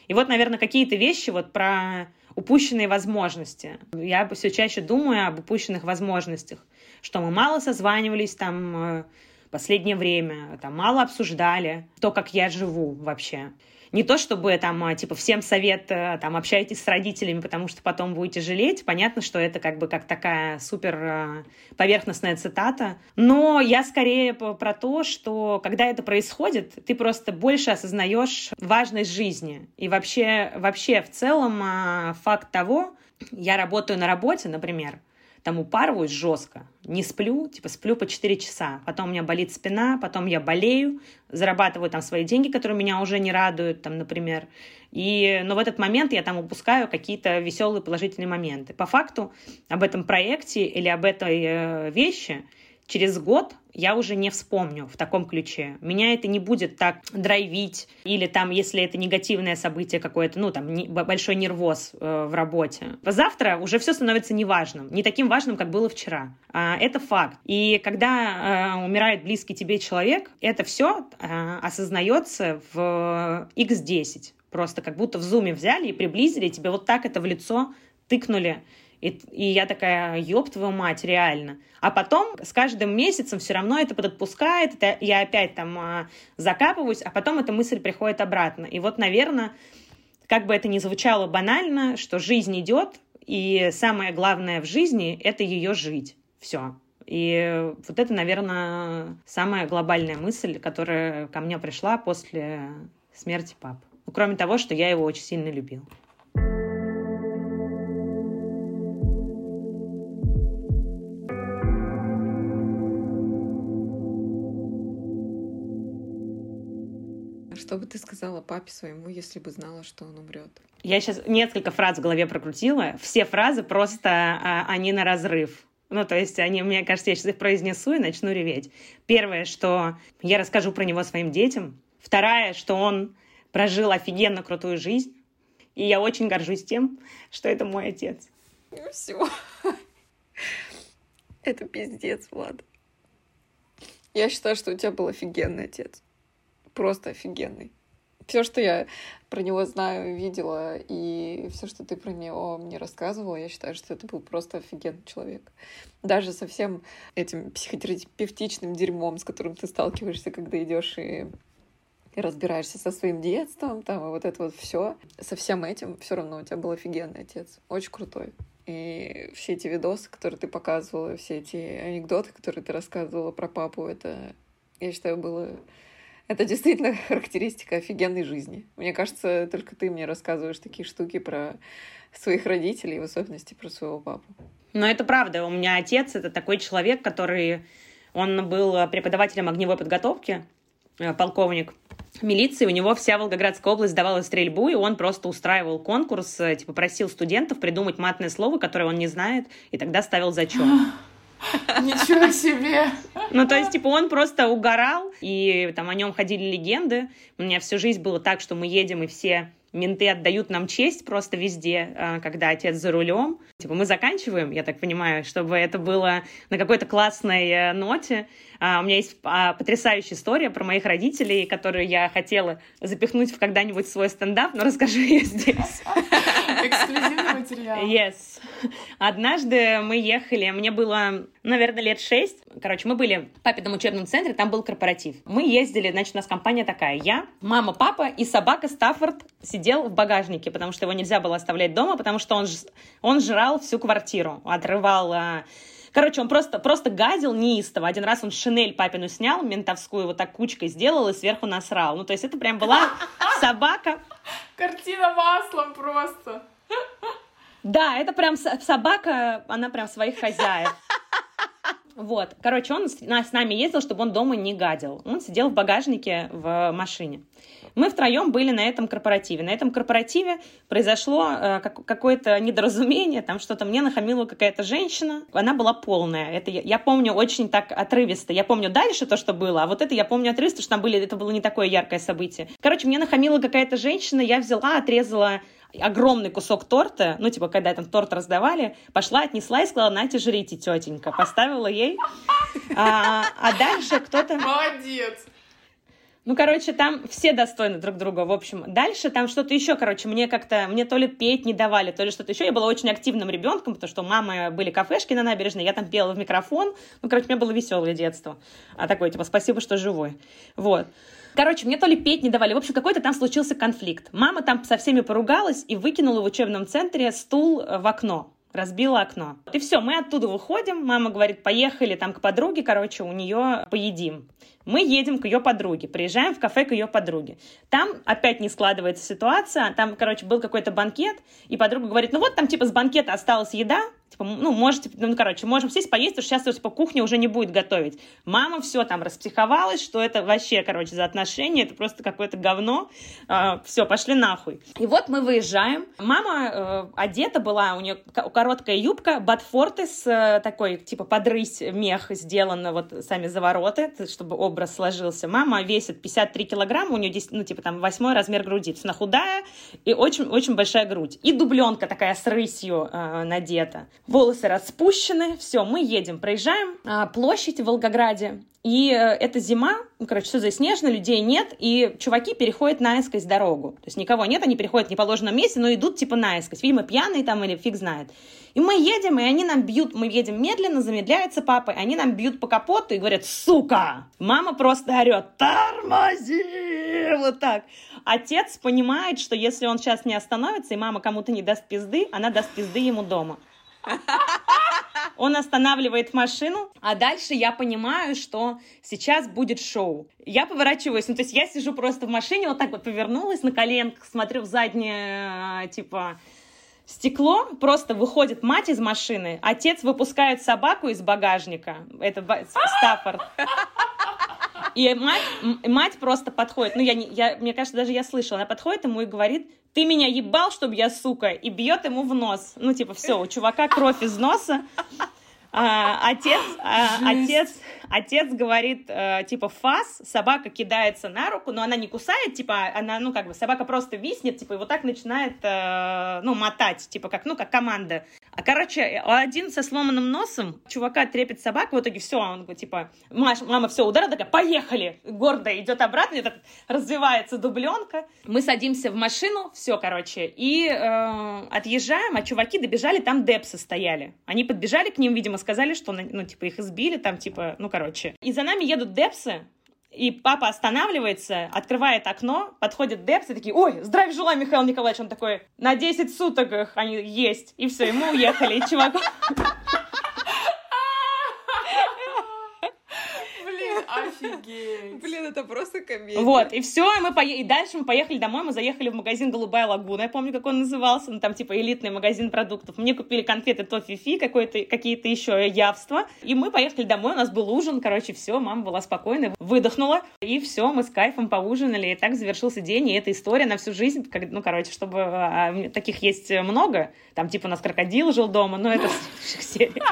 И вот, наверное, какие-то вещи вот про упущенные возможности. Я все чаще думаю об упущенных возможностях, что мы мало созванивались там последнее время, там мало обсуждали то, как я живу вообще. Не то, чтобы там, а, типа, всем совет, э, там, общайтесь с родителями, потому что потом будете жалеть. Понятно, что это как бы как такая супер э, поверхностная цитата. Но я скорее про то, что когда это происходит, ты просто больше осознаешь важность жизни. И вообще, вообще в целом а, факт того, я работаю на работе, например, там упарываюсь жестко, не сплю, типа сплю по 4 часа, потом у меня болит спина, потом я болею, зарабатываю там свои деньги, которые меня уже не радуют, там, например, и, но в этот момент я там упускаю какие-то веселые положительные моменты. По факту об этом проекте или об этой э, вещи через год я уже не вспомню в таком ключе. Меня это не будет так драйвить, или там, если это негативное событие какое-то, ну, там, не, большой нервоз э, в работе. Завтра уже все становится неважным, не таким важным, как было вчера. А, это факт. И когда э, умирает близкий тебе человек, это все э, осознается в x10. Просто как будто в зуме взяли и приблизили, тебе вот так это в лицо тыкнули и, и я такая, ёб твою мать, реально. А потом с каждым месяцем все равно это подотпускает, это я опять там а, закапываюсь, а потом эта мысль приходит обратно. И вот, наверное, как бы это ни звучало банально, что жизнь идет, и самое главное в жизни — это ее жить. Все. И вот это, наверное, самая глобальная мысль, которая ко мне пришла после смерти папы. Ну, кроме того, что я его очень сильно любил. Что бы ты сказала папе своему, если бы знала, что он умрет? Я сейчас несколько фраз в голове прокрутила. Все фразы просто, а, они на разрыв. Ну, то есть они, мне кажется, я сейчас их произнесу и начну реветь. Первое, что я расскажу про него своим детям. Второе, что он прожил офигенно крутую жизнь. И я очень горжусь тем, что это мой отец. Все. [laughs] Это пиздец, Влад. Я считаю, что у тебя был офигенный отец просто офигенный. Все, что я про него знаю, видела, и все, что ты про него мне рассказывала, я считаю, что это был просто офигенный человек. Даже со всем этим психотерапевтичным дерьмом, с которым ты сталкиваешься, когда идешь и разбираешься со своим детством, там, и вот это вот все. Со всем этим все равно у тебя был офигенный отец. Очень крутой. И все эти видосы, которые ты показывала, все эти анекдоты, которые ты рассказывала про папу, это, я считаю, было это действительно [laughs] характеристика офигенной жизни. Мне кажется, только ты мне рассказываешь такие штуки про своих родителей, в особенности про своего папу. Но это правда. У меня отец — это такой человек, который... Он был преподавателем огневой подготовки, э, полковник милиции, у него вся Волгоградская область давала стрельбу, и он просто устраивал конкурс, э, типа просил студентов придумать матное слово, которое он не знает, и тогда ставил зачет. [gasps] [laughs] [laughs] Ничего себе! Ну, то есть, типа, он просто угорал, и там о нем ходили легенды. У меня всю жизнь было так, что мы едем, и все менты отдают нам честь просто везде, а, когда отец за рулем. Типа, мы заканчиваем, я так понимаю, чтобы это было на какой-то классной э, ноте. А, у меня есть а, потрясающая история про моих родителей, которую я хотела запихнуть в когда-нибудь свой стендап, но расскажу ее здесь. Эксклюзивный материал. Yes. однажды мы ехали, мне было, наверное, лет шесть. Короче, мы были в папином учебном центре, там был корпоратив. Мы ездили, значит, у нас компания такая. Я, мама, папа и собака Стаффорд сидел в багажнике, потому что его нельзя было оставлять дома, потому что он, он жрал всю квартиру, отрывал а, Короче, он просто, просто гадил неистово. Один раз он шинель папину снял, ментовскую, вот так кучкой сделал и сверху насрал. Ну, то есть это прям была [laughs] собака. Картина маслом просто. Да, это прям собака, она прям своих хозяев. Вот, короче, он с, с нами ездил, чтобы он дома не гадил. Он сидел в багажнике в машине. Мы втроем были на этом корпоративе. На этом корпоративе произошло э, как, какое-то недоразумение, там что-то мне нахамила какая-то женщина. Она была полная. Это я, я помню очень так отрывисто. Я помню дальше то, что было, а вот это я помню отрывисто, что там были, это было не такое яркое событие. Короче, мне нахамила какая-то женщина, я взяла, отрезала огромный кусок торта, ну, типа, когда там торт раздавали, пошла, отнесла и сказала, нате, жрите, тетенька. Поставила ей. А, а дальше кто-то... Молодец! Ну, короче, там все достойны друг друга, в общем. Дальше там что-то еще, короче, мне как-то, мне то ли петь не давали, то ли что-то еще. Я была очень активным ребенком, потому что у мамы были кафешки на набережной, я там пела в микрофон. Ну, короче, у меня было веселое детство. А такое, типа, спасибо, что живой. Вот. Короче, мне то ли петь не давали. В общем, какой-то там случился конфликт. Мама там со всеми поругалась и выкинула в учебном центре стул в окно разбила окно. И все, мы оттуда выходим, мама говорит, поехали там к подруге, короче, у нее поедим. Мы едем к ее подруге, приезжаем в кафе к ее подруге. Там опять не складывается ситуация, там, короче, был какой-то банкет, и подруга говорит, ну вот там типа с банкета осталась еда, типа, ну, можете, ну, короче, можем сесть поесть, потому что сейчас, типа, кухня уже не будет готовить. Мама все там распсиховалась, что это вообще, короче, за отношения, это просто какое-то говно. А, все, пошли нахуй. И вот мы выезжаем. Мама э, одета была, у нее короткая юбка, ботфорты с э, такой, типа, подрысь мех сделано вот сами завороты, чтобы образ сложился. Мама весит 53 килограмма, у нее 10, ну, типа, там, восьмой размер груди. То она худая и очень-очень большая грудь. И дубленка такая с рысью э, надета. Волосы распущены. Все, мы едем, проезжаем э, площадь в Волгограде. И э, это зима, ну, короче, все заснежено, людей нет, и чуваки переходят наискось дорогу. То есть никого нет, они переходят в неположенном месте, но идут типа наискось. Видимо, пьяные там или фиг знает. И мы едем, и они нам бьют, мы едем медленно, замедляется папа, и они нам бьют по капоту и говорят, сука! Мама просто орет, тормози! Вот так. Отец понимает, что если он сейчас не остановится, и мама кому-то не даст пизды, она даст пизды ему дома. [laughs] Он останавливает машину, а дальше я понимаю, что сейчас будет шоу. Я поворачиваюсь, ну то есть я сижу просто в машине, вот так вот повернулась на коленках, смотрю в заднее, типа, стекло, просто выходит мать из машины, отец выпускает собаку из багажника, это Стаффорд. И мать, мать просто подходит, ну, я, я, мне кажется, даже я слышала, она подходит ему и говорит, ты меня ебал, чтобы я, сука, и бьет ему в нос. Ну, типа, все, у чувака кровь из носа, а, отец, а, отец, отец говорит, э, типа, фас, собака кидается на руку, но она не кусает, типа, она, ну, как бы, собака просто виснет, типа, и вот так начинает, э, ну, мотать, типа, как, ну, как команда. А, короче, один со сломанным носом, чувака трепет собака, в итоге все, он, типа, мама, все, удар, такая, поехали, гордо идет обратно, и так развивается дубленка. Мы садимся в машину, все, короче, и э, отъезжаем, а чуваки добежали, там депсы стояли. Они подбежали к ним, видимо, сказали, что, ну, типа, их избили, там, типа, ну, короче. И за нами едут депсы, и папа останавливается, открывает окно, подходит Депс и такие, ой, здравия желаю, Михаил Николаевич. Он такой, на 10 суток они есть. И все, и мы уехали. Чувак... Офигеть. Блин, это просто комедия. Вот, и все, и мы по... и дальше мы поехали домой, мы заехали в магазин «Голубая лагуна», я помню, как он назывался, ну, там, типа, элитный магазин продуктов. Мне купили конфеты тофифи, какие-то еще явства, и мы поехали домой, у нас был ужин, короче, все, мама была спокойна, выдохнула, и все, мы с кайфом поужинали, и так завершился день, и эта история на всю жизнь, как, ну, короче, чтобы а, а таких есть много, там, типа, у нас крокодил жил дома, но это [laughs] серия.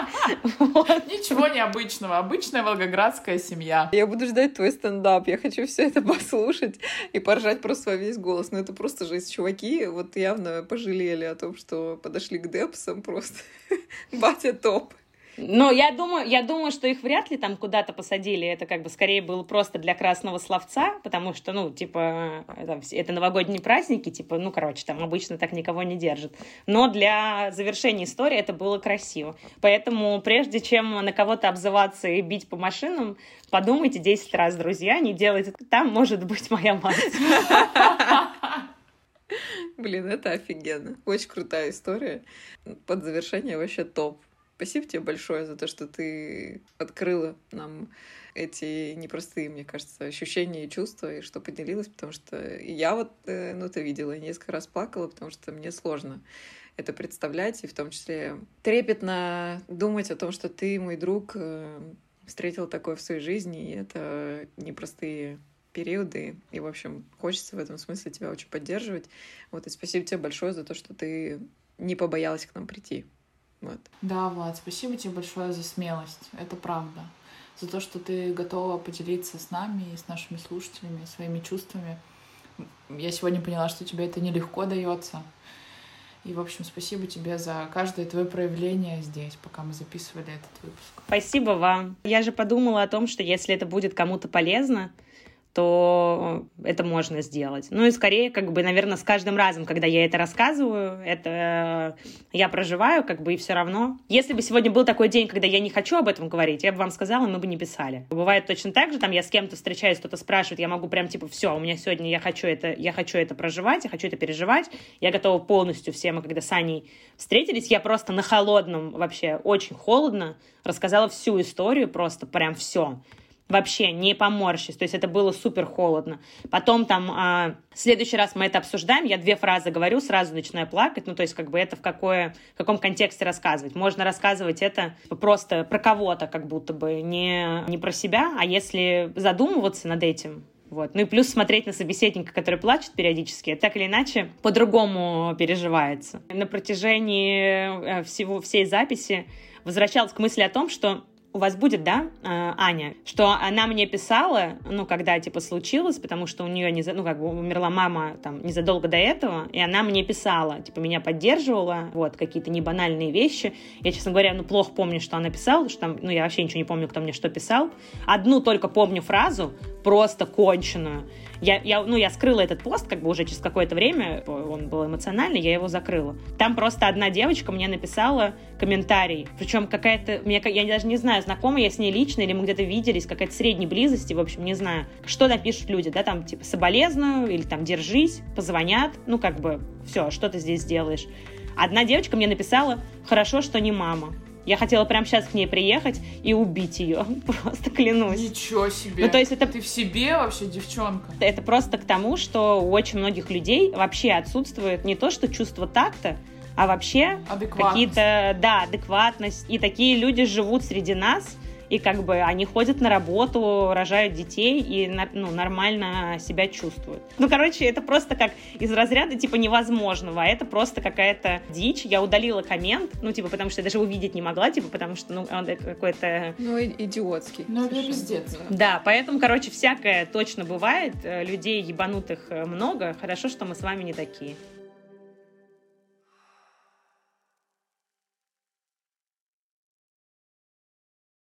Ничего необычного, обычная волгоградская семья. Я буду ждать твой стендап. Я хочу все это [laughs] послушать и поржать просто во весь голос. Но это просто жесть. Чуваки вот явно пожалели о том, что подошли к Депсам просто. [laughs] Батя топ. Но я думаю, я думаю, что их вряд ли там куда-то посадили. Это как бы скорее было просто для красного словца, потому что, ну, типа, это, это новогодние праздники, типа, ну, короче, там обычно так никого не держат. Но для завершения истории это было красиво. Поэтому прежде чем на кого-то обзываться и бить по машинам, подумайте 10 раз, друзья, не делайте. Там может быть моя мать. Блин, это офигенно. Очень крутая история. Под завершение вообще топ. Спасибо тебе большое за то, что ты открыла нам эти непростые, мне кажется, ощущения и чувства, и что поделилась, потому что я вот, э, ну, ты видела, я несколько раз плакала, потому что мне сложно это представлять, и в том числе трепетно думать о том, что ты, мой друг, э, встретил такое в своей жизни, и это непростые периоды. И, в общем, хочется в этом смысле тебя очень поддерживать. Вот, и спасибо тебе большое за то, что ты не побоялась к нам прийти. Вот. Да, Влад, спасибо тебе большое за смелость. Это правда. За то, что ты готова поделиться с нами и с нашими слушателями своими чувствами. Я сегодня поняла, что тебе это нелегко дается. И, в общем, спасибо тебе за каждое твое проявление здесь, пока мы записывали этот выпуск. Спасибо вам. Я же подумала о том, что если это будет кому-то полезно, то это можно сделать. Ну и скорее, как бы, наверное, с каждым разом, когда я это рассказываю, это я проживаю, как бы, и все равно. Если бы сегодня был такой день, когда я не хочу об этом говорить, я бы вам сказала, мы бы не писали. Бывает точно так же, там я с кем-то встречаюсь, кто-то спрашивает, я могу прям, типа, все, у меня сегодня я хочу это, я хочу это проживать, я хочу это переживать, я готова полностью все, мы когда с Аней встретились, я просто на холодном, вообще очень холодно, рассказала всю историю, просто прям все вообще не поморщись, то есть это было супер холодно. Потом там, а, следующий раз мы это обсуждаем, я две фразы говорю, сразу начинаю плакать, ну то есть как бы это в, какое, в каком контексте рассказывать. Можно рассказывать это просто про кого-то, как будто бы, не, не про себя, а если задумываться над этим, вот. Ну и плюс смотреть на собеседника, который плачет периодически, так или иначе по-другому переживается. На протяжении э, всего, всей записи возвращалась к мысли о том, что у вас будет, да, э, Аня, что она мне писала, ну, когда, типа, случилось, потому что у нее, не, ну, как бы умерла мама, там, незадолго до этого, и она мне писала, типа, меня поддерживала, вот, какие-то небанальные вещи. Я, честно говоря, ну, плохо помню, что она писала, что там, ну, я вообще ничего не помню, кто мне что писал. Одну только помню фразу, просто конченую. Я, я, ну, я скрыла этот пост, как бы уже через какое-то время, он был эмоциональный, я его закрыла. Там просто одна девочка мне написала комментарий, причем какая-то, мне, я даже не знаю, знакома я с ней лично, или мы где-то виделись, какая-то средней близости, в общем, не знаю, что напишут люди, да, там, типа, соболезную, или там, держись, позвонят, ну, как бы, все, что ты здесь делаешь. Одна девочка мне написала, хорошо, что не мама. Я хотела прямо сейчас к ней приехать и убить ее. [laughs] Просто клянусь. Ничего себе. Ну, то есть это... Ты в себе вообще девчонка. Это просто к тому, что у очень многих людей вообще отсутствует не то, что чувство такта, а вообще какие-то, да, адекватность. И такие люди живут среди нас, и как бы они ходят на работу, рожают детей и ну, нормально себя чувствуют. Ну, короче, это просто как из разряда типа невозможного, а это просто какая-то дичь. Я удалила коммент, ну, типа, потому что я даже увидеть не могла, типа, потому что, ну, он какой-то... Ну, идиотский. Ну, это пиздец. Да, поэтому, короче, всякое точно бывает. Людей ебанутых много. Хорошо, что мы с вами не такие.